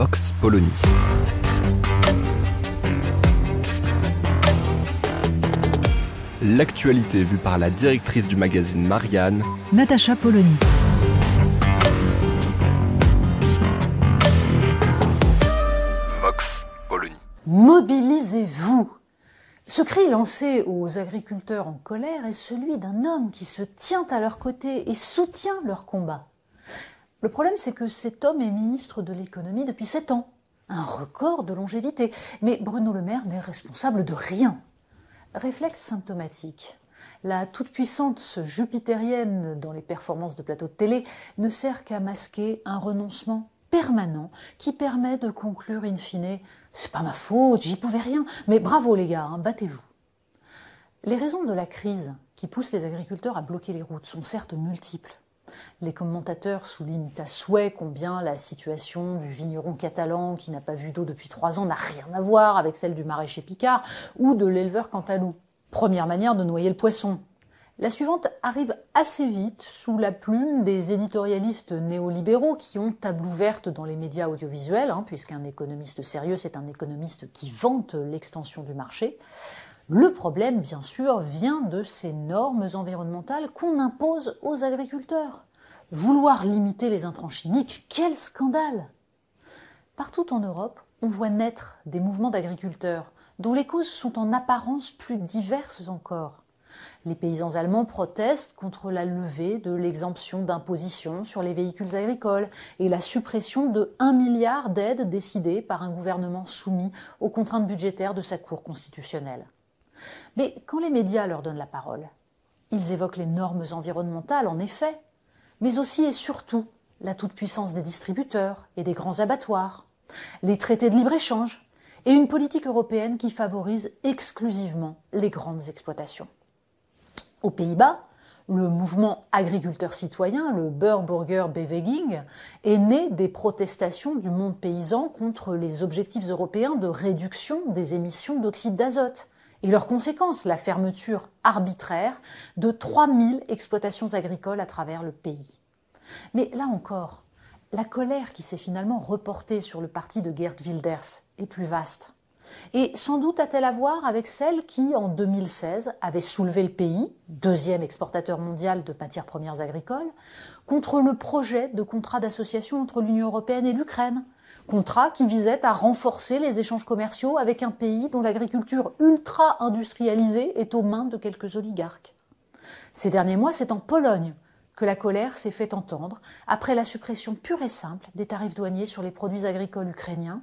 Vox Polony. L'actualité vue par la directrice du magazine Marianne, Natacha Polony. Vox Polony. Mobilisez-vous Ce cri lancé aux agriculteurs en colère est celui d'un homme qui se tient à leur côté et soutient leur combat. Le problème, c'est que cet homme est ministre de l'économie depuis sept ans. Un record de longévité. Mais Bruno Le Maire n'est responsable de rien. Réflexe symptomatique. La toute-puissante jupitérienne dans les performances de plateau de télé ne sert qu'à masquer un renoncement permanent qui permet de conclure in fine c'est pas ma faute, j'y pouvais rien, mais bravo les gars, hein, battez-vous. Les raisons de la crise qui poussent les agriculteurs à bloquer les routes sont certes multiples. Les commentateurs soulignent à souhait combien la situation du vigneron catalan qui n'a pas vu d'eau depuis trois ans n'a rien à voir avec celle du maraîcher Picard ou de l'éleveur cantalou. Première manière de noyer le poisson. La suivante arrive assez vite sous la plume des éditorialistes néolibéraux qui ont table ouverte dans les médias audiovisuels, hein, puisqu'un économiste sérieux, c'est un économiste qui vante l'extension du marché. Le problème, bien sûr, vient de ces normes environnementales qu'on impose aux agriculteurs. Vouloir limiter les intrants chimiques, quel scandale Partout en Europe, on voit naître des mouvements d'agriculteurs dont les causes sont en apparence plus diverses encore. Les paysans allemands protestent contre la levée de l'exemption d'imposition sur les véhicules agricoles et la suppression de 1 milliard d'aides décidées par un gouvernement soumis aux contraintes budgétaires de sa Cour constitutionnelle. Mais quand les médias leur donnent la parole, ils évoquent les normes environnementales, en effet, mais aussi et surtout la toute-puissance des distributeurs et des grands abattoirs, les traités de libre-échange et une politique européenne qui favorise exclusivement les grandes exploitations. Aux Pays-Bas, le mouvement agriculteur citoyen, le Burburger Beweging, est né des protestations du monde paysan contre les objectifs européens de réduction des émissions d'oxyde d'azote et leurs conséquences, la fermeture arbitraire de 3000 exploitations agricoles à travers le pays. Mais là encore, la colère qui s'est finalement reportée sur le parti de Geert Wilders est plus vaste. Et sans doute a-t-elle à voir avec celle qui, en 2016, avait soulevé le pays, deuxième exportateur mondial de matières premières agricoles, contre le projet de contrat d'association entre l'Union européenne et l'Ukraine. Contrat qui visait à renforcer les échanges commerciaux avec un pays dont l'agriculture ultra-industrialisée est aux mains de quelques oligarques. Ces derniers mois, c'est en Pologne que la colère s'est fait entendre après la suppression pure et simple des tarifs douaniers sur les produits agricoles ukrainiens,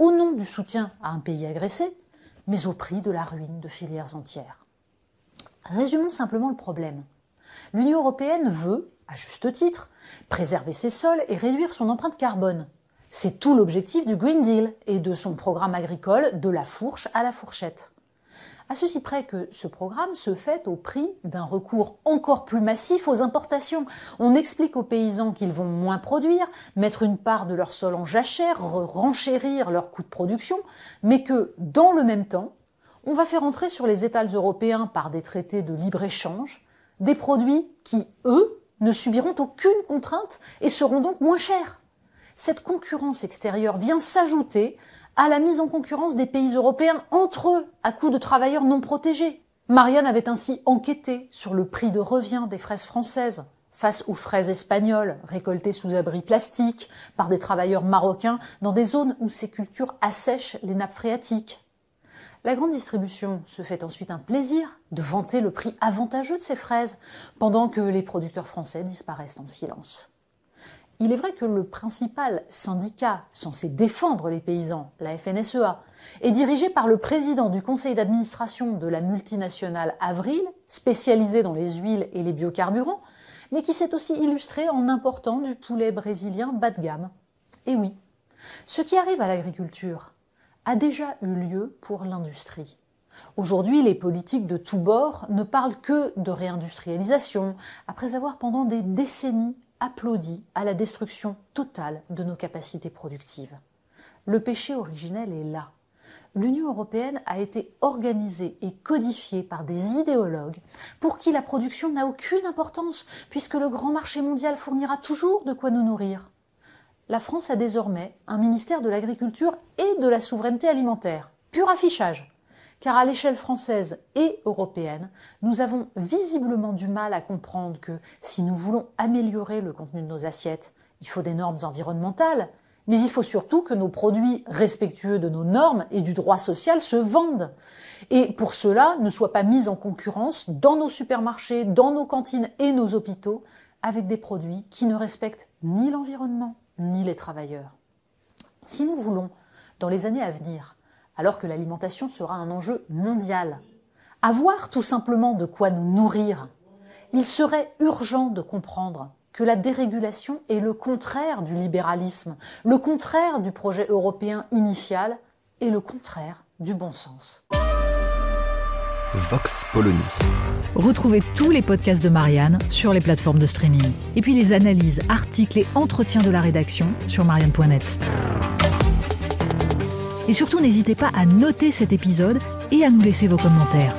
au nom du soutien à un pays agressé, mais au prix de la ruine de filières entières. Résumons simplement le problème. L'Union européenne veut, à juste titre, préserver ses sols et réduire son empreinte carbone. C'est tout l'objectif du Green Deal et de son programme agricole de la fourche à la fourchette. À ceci près que ce programme se fait au prix d'un recours encore plus massif aux importations. On explique aux paysans qu'ils vont moins produire, mettre une part de leur sol en jachère, renchérir leurs coûts de production, mais que, dans le même temps, on va faire entrer sur les étals européens par des traités de libre-échange des produits qui, eux, ne subiront aucune contrainte et seront donc moins chers. Cette concurrence extérieure vient s'ajouter à la mise en concurrence des pays européens entre eux à coût de travailleurs non protégés. Marianne avait ainsi enquêté sur le prix de revient des fraises françaises face aux fraises espagnoles récoltées sous abri plastique par des travailleurs marocains dans des zones où ces cultures assèchent les nappes phréatiques. La grande distribution se fait ensuite un plaisir de vanter le prix avantageux de ces fraises, pendant que les producteurs français disparaissent en silence. Il est vrai que le principal syndicat censé défendre les paysans, la FNSEA, est dirigé par le président du conseil d'administration de la multinationale Avril, spécialisée dans les huiles et les biocarburants, mais qui s'est aussi illustrée en important du poulet brésilien bas de gamme. Et oui, ce qui arrive à l'agriculture a déjà eu lieu pour l'industrie. Aujourd'hui, les politiques de tous bords ne parlent que de réindustrialisation, après avoir pendant des décennies applaudi à la destruction totale de nos capacités productives. Le péché originel est là. L'Union européenne a été organisée et codifiée par des idéologues pour qui la production n'a aucune importance, puisque le grand marché mondial fournira toujours de quoi nous nourrir. La France a désormais un ministère de l'Agriculture et de la souveraineté alimentaire. Pur affichage car à l'échelle française et européenne, nous avons visiblement du mal à comprendre que si nous voulons améliorer le contenu de nos assiettes, il faut des normes environnementales, mais il faut surtout que nos produits respectueux de nos normes et du droit social se vendent. Et pour cela, ne soient pas mis en concurrence dans nos supermarchés, dans nos cantines et nos hôpitaux avec des produits qui ne respectent ni l'environnement ni les travailleurs. Si nous voulons, dans les années à venir, alors que l'alimentation sera un enjeu mondial. Avoir tout simplement de quoi nous nourrir. Il serait urgent de comprendre que la dérégulation est le contraire du libéralisme, le contraire du projet européen initial et le contraire du bon sens. Vox Polony. Retrouvez tous les podcasts de Marianne sur les plateformes de streaming. Et puis les analyses, articles et entretiens de la rédaction sur marianne.net. Et surtout, n'hésitez pas à noter cet épisode et à nous laisser vos commentaires.